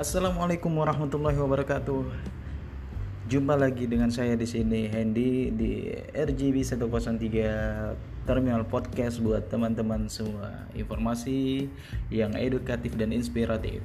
Assalamualaikum warahmatullahi wabarakatuh. Jumpa lagi dengan saya di sini Hendy di RGB 103 Terminal Podcast buat teman-teman semua. Informasi yang edukatif dan inspiratif.